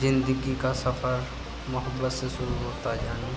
ज़िंदगी का सफ़र मोहब्बत से शुरू होता है जानू।